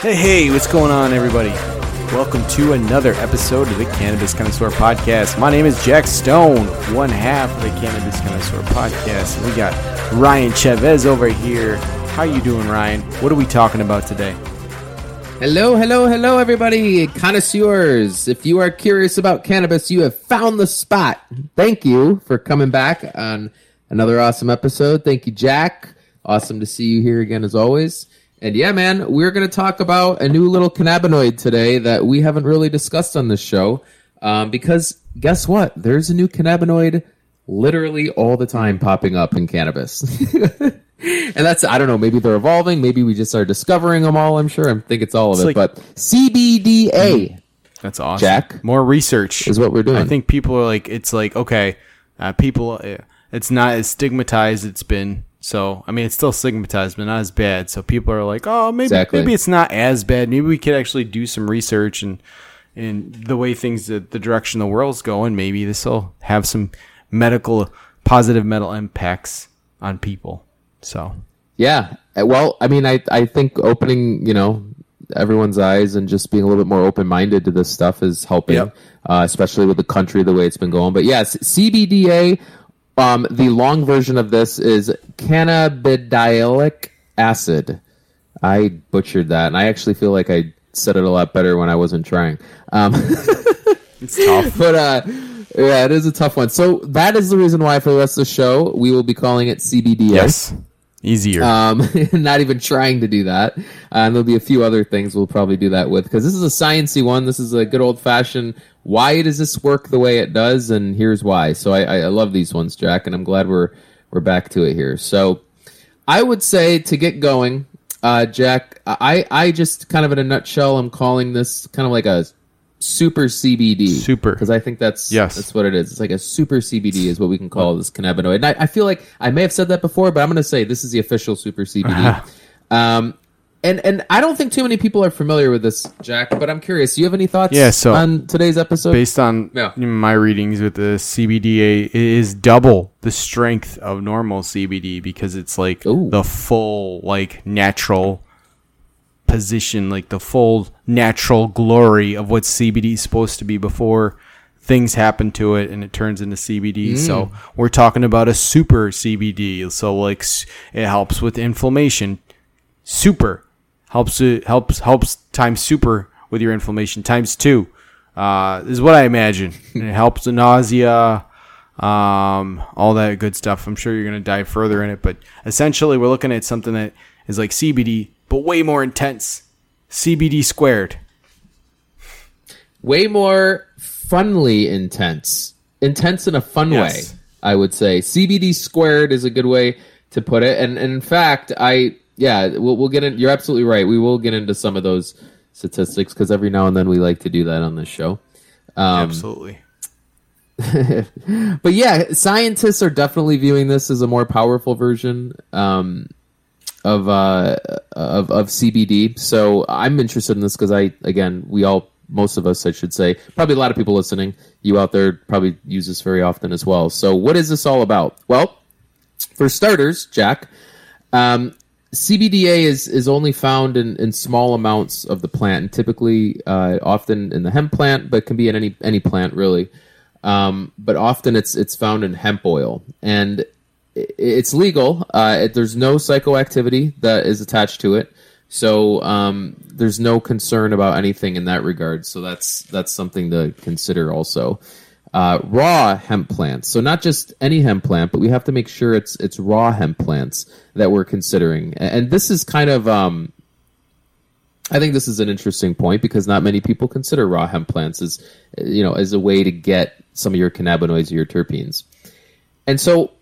Hey, hey, what's going on, everybody? Welcome to another episode of the Cannabis Connoisseur Podcast. My name is Jack Stone, one half of the Cannabis Connoisseur Podcast. We got Ryan Chavez over here. How you doing, Ryan? What are we talking about today? Hello, hello, hello, everybody, connoisseurs. If you are curious about cannabis, you have found the spot. Thank you for coming back on another awesome episode. Thank you, Jack. Awesome to see you here again, as always. And yeah, man, we're going to talk about a new little cannabinoid today that we haven't really discussed on this show. Um, because guess what? There's a new cannabinoid literally all the time popping up in cannabis. and that's, I don't know, maybe they're evolving. Maybe we just are discovering them all. I'm sure. I think it's all of It's it. like- but CBDA That's awesome. Jack? More research is what we're doing. I think people are like, it's like, okay, uh, people, uh, it's not as stigmatized it's been. So, I mean, it's still stigmatized, but not as bad. So people are like, oh, maybe, Exactly. maybe it's not as bad. Maybe we could actually do some research and, and the way things, the, the direction the world's going, maybe this will have some medical, positive mental impacts on people. So, Yeah. Uh, Well, I mean, I, I think opening, you know, everyone's eyes and just being a little bit more open minded to this stuff is helping, Yep. uh, especially with the country the way it's been going. But yes, CBDA, um, the long version of this is cannabidiolic acid. I butchered that, and I actually feel like I said it a lot better when I wasn't trying. Um, it's tough. but uh, yeah, it is a tough one. So that is the reason why for the rest of the show we will be calling it CBDA. yes. Easier. Um, not even trying to do that. And there'll be a few other things we'll probably do that with because this is a sciency one. This is a good old fashioned. Why does this work the way it does? And here's why. So I, I I love these ones, Jack, and I'm glad we're we're back to it here. So I would say to get going, uh, Jack, I I just kind of in a nutshell, I'm calling this kind of like a super CBD. Super. because I think that's Yes. that's what it is. It's like a super CBD is what we can call this cannabinoid. And I, I feel like I may have said that before, but I'm going to say this is the official super CBD. um, and and I don't think too many people are familiar with this, Jack. But I'm curious. Do you have any thoughts? Yeah, so- on today's episode, based on Yeah. my readings with the CBDA it is double the strength of normal CBD because it's like Ooh. the full like natural position like the full natural glory of what CBD is supposed to be before things happen to it and it turns into CBD so we're talking about a super CBD so like it helps with inflammation. Super helps it helps helps times super with your inflammation. Times two uh, is what I imagine. And it helps the nausea, um, all that good stuff. I'm sure you're going to dive further in it, but essentially, we're looking at something that is like CBD, but way more intense. CBD squared. way more funly intense, intense in a fun Yes. way. I would say CBD squared is a good way to put it. And, and in fact, I yeah, we'll, we'll get in. You're absolutely right. We will get into some of those statistics because every now and then we like to do that on this show. Um, Absolutely. but yeah, scientists are definitely viewing this as a more powerful version um, of uh, of of CBD. So I'm interested in this because I, again, we all, most of us, I should say, probably a lot of people listening, you out there probably use this very often as well. So what is this all about? Well, for starters, Jack, um, CBDA is is only found in, in small amounts of the plant, and typically, uh, often in the hemp plant, but can be in any any plant really. Um, but often it's it's found in hemp oil, and it's legal. Uh, it, there's no psychoactivity that is attached to it, so um, there's no concern about anything in that regard. So that's that's something to consider also. Uh, raw hemp plants, so not just any hemp plant, but we have to make sure it's it's raw hemp plants that we're considering. And this is kind of um, I think this is an interesting point because not many people consider raw hemp plants as you know as a way to get some of your cannabinoids or your terpenes. And so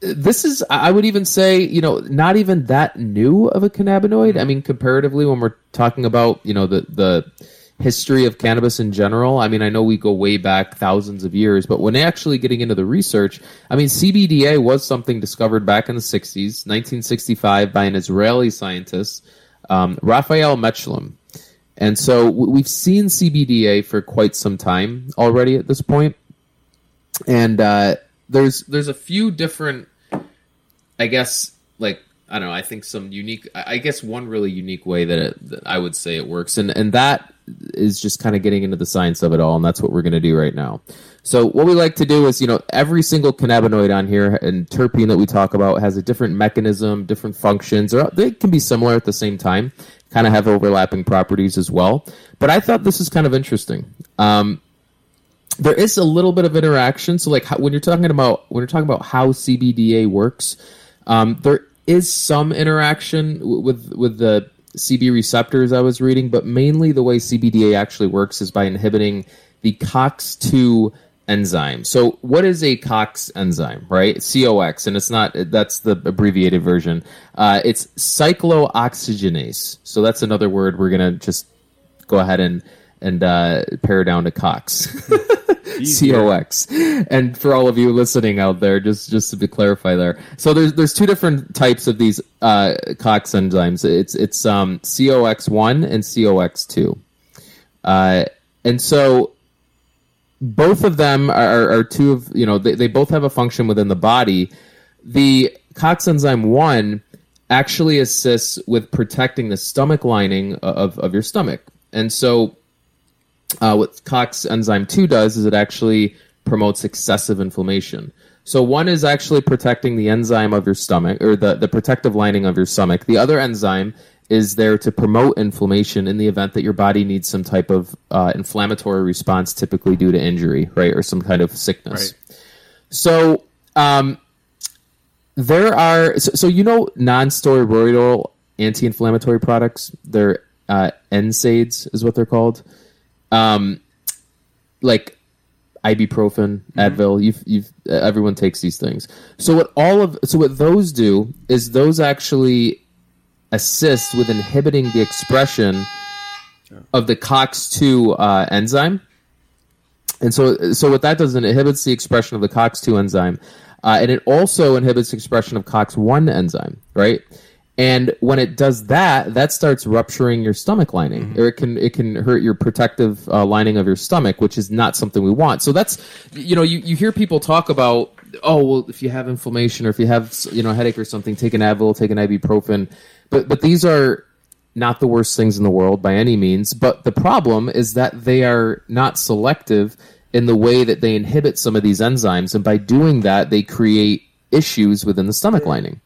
this is I would even say, you know, not even that new of a cannabinoid. I mean, comparatively when we're talking about, you know, the the history of cannabis in general. I mean, I know we go way back thousands of years, but when actually getting into the research, I mean, CBDA was something discovered back in the 60s, 1965 by an Israeli scientist um, Raphael Mechoulam. And so we've seen CBDA for quite some time already at this. And uh, there's there's a few different, I guess, like I don't know. I think some unique. I guess one really unique way that, it, that I would say it works, and and that is just kind of getting into the science of it all, and that's what we're going to do right now. So what we like to do is, you know, every single cannabinoid on here and terpene that we talk about has a different mechanism, different functions, or they can be similar at the same time, kind of have overlapping properties as well. But I thought this is kind of interesting. Um, there is a little bit of interaction. So, like when you're talking about when you're talking about how CBDA works, um, there is some interaction with with the CB receptors I was reading, but mainly the way CBDA actually works is by inhibiting the COX2 enzyme. So, what is a COX enzyme, right? COX, and it's not that's the abbreviated version. Uh, it's cyclooxygenase. So that's another word we're gonna just go ahead and and uh, pare down to COX. COX. And for all of you listening out there, just just to clarify there. So there's there's two different types of these uh, COX enzymes. It's it's um, COX1 and COX2. Uh, and so both of them are, are two of you know they, they both have a function within the body. The COX enzyme one actually assists with protecting the stomach lining of, of your stomach. And so uh, what COX enzyme 2 does is it actually promotes excessive inflammation. So one is actually protecting the enzyme of your stomach or the, the protective lining of your stomach. The other enzyme is there to promote inflammation in the event that your body needs some type of uh, inflammatory response, typically due to injury, right, or some kind of sickness. Right. So um, there are so, so you know non-steroidal anti-inflammatory products. They're uh, NSAIDs is what they're called. Um, like ibuprofen, Advil. You've, you've everyone takes these things. So what all of so what those do is those actually assist with inhibiting the expression of the COX2 uh, enzyme. And so, so what that does, it inhibits the expression of the COX2 enzyme, uh, and it also inhibits expression of COX1 enzyme, right? And when it does that, that starts rupturing your stomach lining, or it can it can hurt your protective uh, lining of your stomach, which is not something we want. So that's you know you, you hear people talk about oh well if you have inflammation or if you have you know a headache or something, take an Advil, take an ibuprofen, but but these are not the worst things in the world by any means. But the problem is that they are not selective in the way that they inhibit some of these enzymes, and by doing that, they create issues within the stomach lining.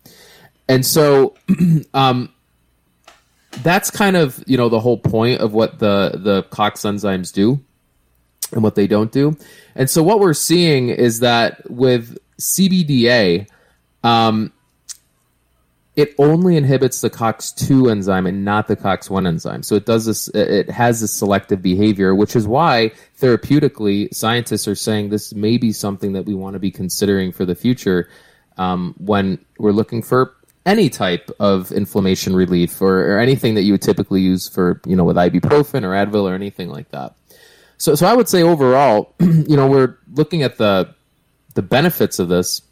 And so, um, that's kind of you know the whole point of what the the COX enzymes do and what they don't do. And so what we're seeing is that with CBDA, um, it only inhibits the COX2 enzyme and not the COX1 enzyme. So it does this, it has this selective behavior, which is why therapeutically scientists are saying this may be something that we want to be considering for the future um, when we're looking for any type of inflammation relief or, or anything that you would typically use for, you know, with ibuprofen or Advil or anything like that. So, so I would say overall, you know, we're looking at the the benefits of this.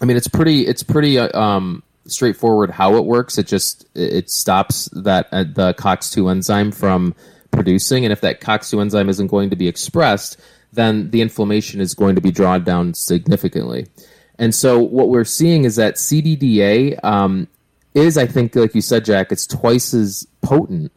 I mean, it's pretty it's pretty uh, um, straightforward how it works. It just it stops that uh, the COX2 enzyme from producing, and if that COX2 enzyme isn't going to be expressed, then the inflammation is going to be drawn down significantly. And so what we're seeing is that CBDA um, is, I think, like you said, Jack, it's twice as potent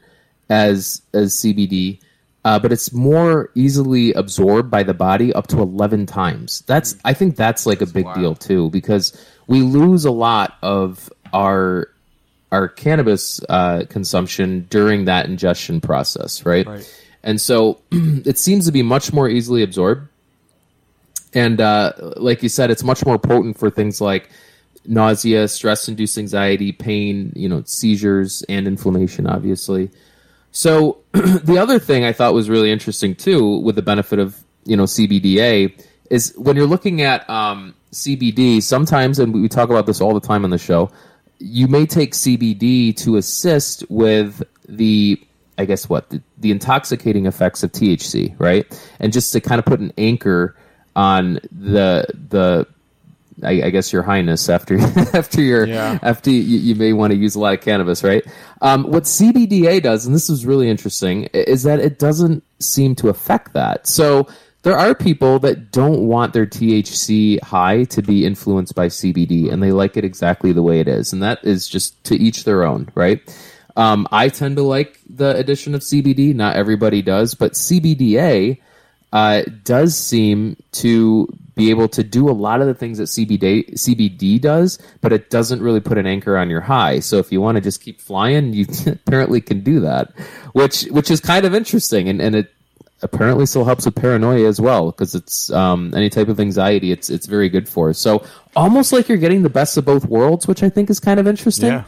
as as CBD, uh, but it's more easily absorbed by the body up to 11 times. That's I think that's like a big deal too because we lose a lot of our our cannabis uh, consumption during that ingestion process, right? Right. And so it seems to be much more easily absorbed. And uh, like you said, it's much more potent for things like nausea, stress-induced anxiety, pain, you know, seizures, and inflammation, obviously. So the other thing I thought was really interesting too, with the benefit of you know CBDA, is when you're looking at um, CBD. Sometimes, and we talk about this all the time on the show, you may take CBD to assist with the I guess what the, the intoxicating effects of THC, right? And just to kind of put an anchor on the the I, I guess your highness after after your Yeah. after you, you may want to use a lot of cannabis, right? Um, what CBDA does, and this is really interesting, is that it doesn't seem to affect that. So there are people that don't want their THC high to be influenced by CBD, and they like it exactly the way it is, and that is just to each their own, right? Um, I tend to like the addition of CBD. Not everybody does, but CBDA uh, does seem to be able to do a lot of the things that CBD CBD does, but it doesn't really put an anchor on your high. So if you want to just keep flying, you apparently can do that, which which is kind of interesting, and, and it apparently still helps with paranoia as well because it's um, any type of anxiety. It's it's very good for. So almost like you're getting the best of both worlds, which I think is kind of interesting. Yeah.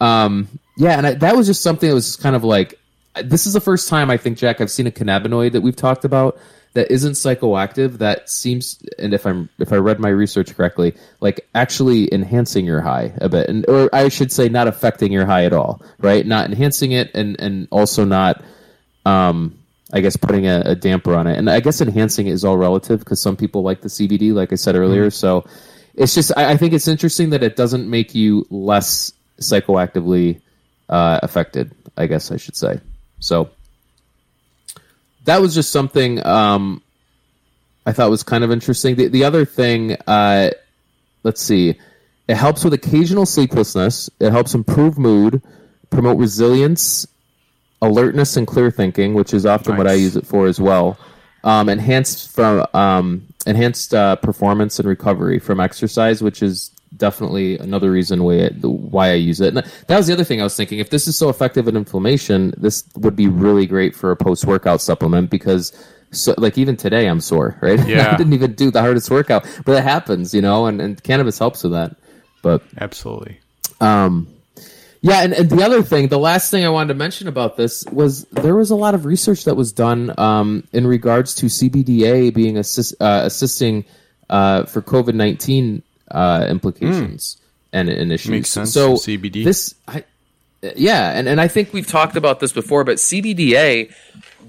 Um, yeah, and I, that was just something that was kind of like this is the first time I think Jack I've seen a cannabinoid that we've talked about that isn't psychoactive that seems and if I'm if I read my research correctly like actually enhancing your high a bit. And or I should say not affecting your high at all right? Not enhancing it and and also not um I guess putting a, a damper on it. And I guess enhancing it is all relative because some people like the CBD like I said earlier. Mm-hmm. so it's just I, I think it's interesting that it doesn't make you less psychoactively uh, affected I guess I should say. So that was just something um, I thought was kind of interesting. The, the other thing, uh, let's see, it helps with occasional sleeplessness. It helps improve mood, promote resilience, alertness, and clear thinking, which is often nice. what I use it for as well. Um, enhanced from um, enhanced uh, performance and recovery from exercise, which is definitely another reason why why I use it. And that was the other thing I was thinking. If this is so effective in inflammation, this would be really great for a post workout supplement because. So, like even today, I'm sore. Right? Yeah. I didn't even do the hardest workout, but it happens, you know. And, and cannabis helps with that. But absolutely. Um, yeah, and, and the other thing, the last thing I wanted to mention about this was there was a lot of research that was done um, in regards to CBDA being assist, uh, assisting uh, for COVID nineteen uh, implications mm. and, and issues. Makes sense. So CBD. This, I, yeah, and, and I think we've talked about this before, but CBDA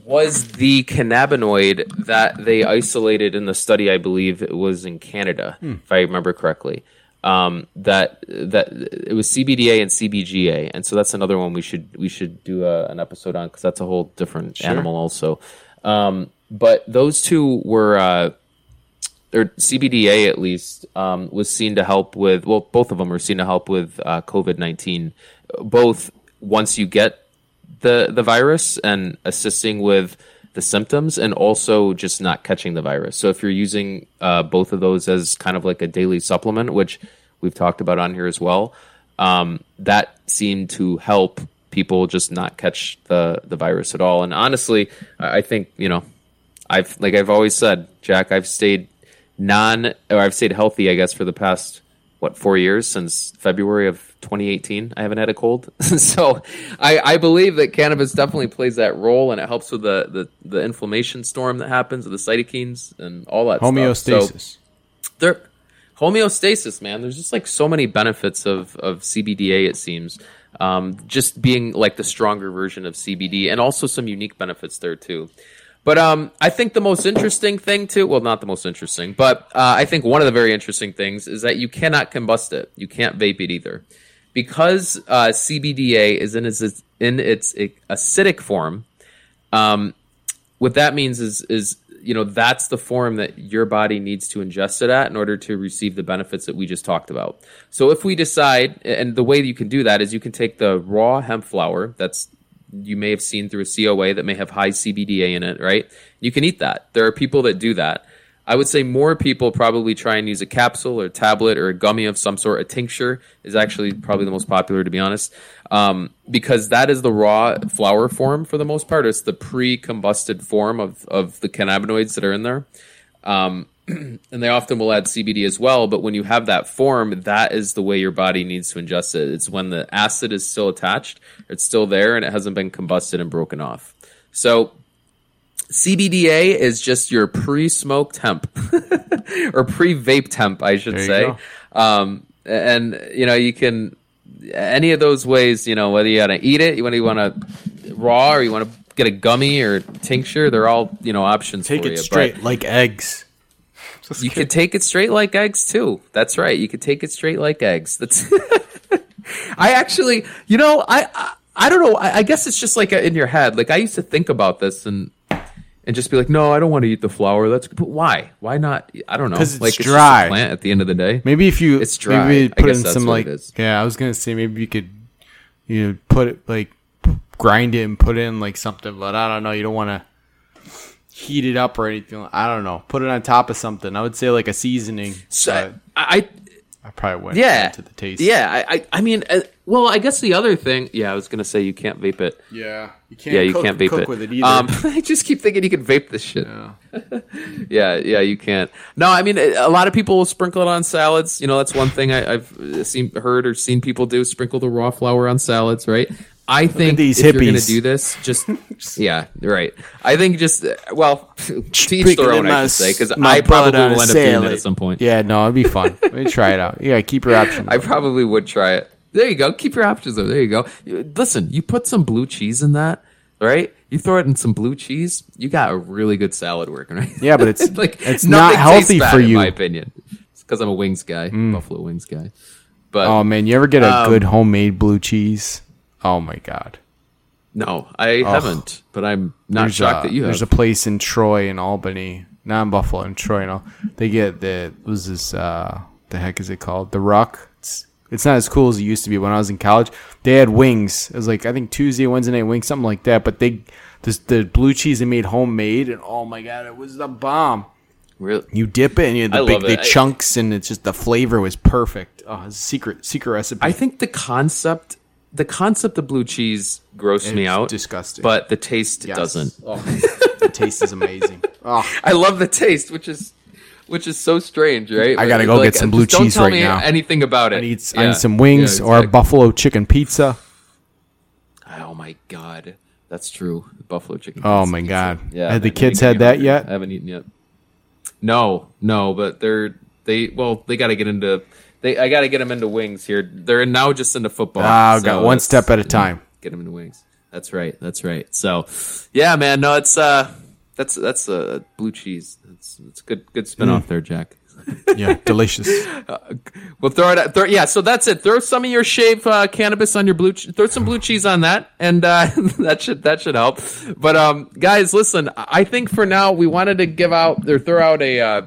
was the cannabinoid that they isolated in the study. I believe it was in Canada, hmm. if I remember correctly. Um, that that it was CBDA and CBGA, and so that's another one we should we should do a, an episode on because that's a whole different sure. animal also. Um, but those two were uh, or CBDA at least um, was seen to help with well both of them were seen to help with uh, COVID nineteen both once you get the the virus and assisting with the symptoms and also just not catching the virus. So if you're using uh, both of those as kind of like a daily supplement, which we've talked about on here as well, um, that seemed to help people just not catch the the virus at all. And honestly, I think you know, I've like I've always said, Jack, I've stayed non or I've stayed healthy, I guess, for the past what four years since February of 2018. I haven't had a cold, so I, I believe that cannabis definitely plays that role, and it helps with the the, the inflammation storm that happens, with the cytokines and all that homeostasis. So there, homeostasis, man. There's just like so many benefits of of CBDA. It seems. Um, just being like the stronger version of CBD, and also some unique benefits there too. But um, I think the most interesting thing too, well, not the most interesting, but uh, I think one of the very interesting things is that you cannot combust it. You can't vape it either, because uh, CBDA is in its in its acidic form. Um, what that means is is you know that's the form that your body needs to ingest it at in order to receive the benefits that we just talked about. So if we decide, and the way that you can do that is you can take the raw hemp flower that's you may have seen through a COA that may have high CBDA in it, right? You can eat that. There are people that do that. I would say more people probably try and use a capsule or a tablet or a gummy of some sort. A tincture is actually probably the most popular, to be honest, um, because that is the raw flower form for the most part. It's the pre-combusted form of, of the cannabinoids that are in there. Um, and they often will add CBD as well. But when you have that form, that is the way your body needs to ingest it. It's when the acid is still attached, it's still there, and it hasn't been combusted and broken off. So CBDA is just your pre-smoked hemp or pre-vape hemp, I should say. Um, and you know you can any of those ways. You know whether you want to eat it, whether you want to raw, or you want to get a gummy or tincture. They're all you know options. Take it you. straight like eggs. Just you kidding. could take it straight like eggs too. That's right. You could take it straight like eggs. That's. I actually, you know, I I, I don't know. I, I guess it's just like uh, in your head. Like I used to think about this, and and just be like, no, I don't want to eat the flower. That's but why? Why not? I don't know. 'Cause it's like dry. plant at the end of the day. Maybe if you It's dry. maybe put in some like yeah, I was gonna say maybe you could you know put it like grind it and put in like something, but I don't know. You don't want to heat it up or anything. I don't know. Put it on top of something. I would say like a seasoning. So I, I probably wouldn't yeah, to the taste. yeah. I, I, I mean, uh, well, I guess the other thing. Yeah, I was gonna say you can't vape it. yeah. You can't. Yeah, you cook, can't vape cook it. with it either. Um, I just keep thinking you can vape this shit. Yeah. Yeah, yeah, you can't. No, I mean, a lot of people will sprinkle it on salads. You know, that's one thing I, I've seen, heard, or seen people do: sprinkle the raw flower on salads. Right? I think these if you're going to do this, just yeah, right. I think just well, to each their own. I should say because I probably will end up doing it at some point. Yeah, no, it'd be fun. Let me try it out. Yeah, keep your options. I probably would try it. There you go. Keep your options though. There you go. Listen, you put some blue cheese in that, right? You throw it in some blue cheese, you got a really good salad working, right? Yeah, but it's like it's not healthy for in my opinion. It's because I'm a wings guy, Buffalo wings guy. But Oh man, you ever get a Um, good homemade blue cheese? Oh my god. no, I haven't. But I'm not There's shocked a, that you have. There's a place in Troy in Albany, not in Buffalo, in Troy and all. They get the was this uh the heck is it called? The Ruck. It's it's not as cool as it used to be when I was in college. They had wings. It was like I think Tuesday, Wednesday night wings, something like that. But they this the blue cheese they made homemade and oh my god, it was the bomb. Really? You dip it and you had I the big the. I- chunks and it's just the flavor was perfect. Oh, it's a secret secret recipe. I think the concept, the concept of blue cheese grossed me out. disgusting. But the taste Yes. doesn't. Oh, the taste is amazing. Oh, I love the taste, which is which is so strange, right? I gotta But, go get some blue just don't cheese tell right me now. Anything about it? I need, I need some wings Yeah, or exactly. buffalo chicken pizza. Oh my god, that's true. Buffalo chicken. Oh pizza. my god! Yeah, Had the kids had that hungry. yet? I haven't eaten yet. No, no, but they're they well they got to get into they I got to get them into wings here. They're now just into football. Ah, so got one step at a time. Get them into wings. That's right. That's right. So, yeah, man. No, it's uh, that's that's uh, blue cheese. That's it's a good good spin Mm. off there, Jack. Yeah, delicious. We'll throw it. Throw, yeah, so that's it. Throw some of your shave uh, cannabis on your blue. Che- throw some blue cheese on that, and uh, that should that should help. But um, guys, listen. I think for now we wanted to give out or throw out a uh,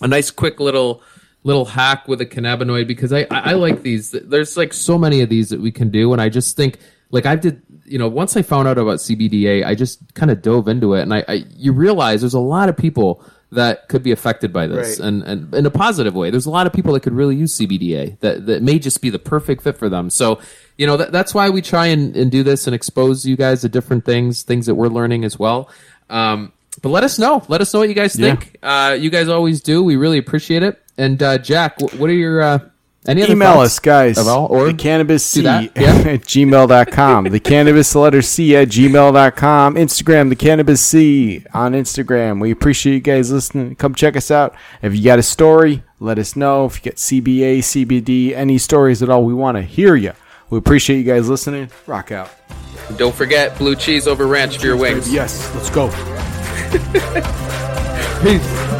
a nice quick little little hack with a cannabinoid because I, I I like these. There's like so many of these that we can do, and I just think like I did. You know, once I found out about CBDA, I just kind of dove into it, and I, I you realize there's a lot of people that could be affected by this Right. and, and in a positive way. There's a lot of people that could really use CBDA that, that may just be the perfect fit for them. So, you know, that, that's why we try and, and do this and expose you guys to different things, things that we're learning as well. Um, but let us know. Let us know what you guys Yeah. think. Uh, you guys always do. We really appreciate it. And uh, Jack, what are your uh, any other Email us, guys. of all, or the cannabis C do that, at gmail.com. the cannabis letter C at gmail.com. Instagram, the cannabis C on Instagram. We appreciate you guys listening. Come check us out. If you got a story, let us know. If you got CBA, CBD, any stories at all, we want to hear you. We appreciate you guys listening. Rock out. don't forget blue cheese over ranch for your wings. Yes, let's go. Peace.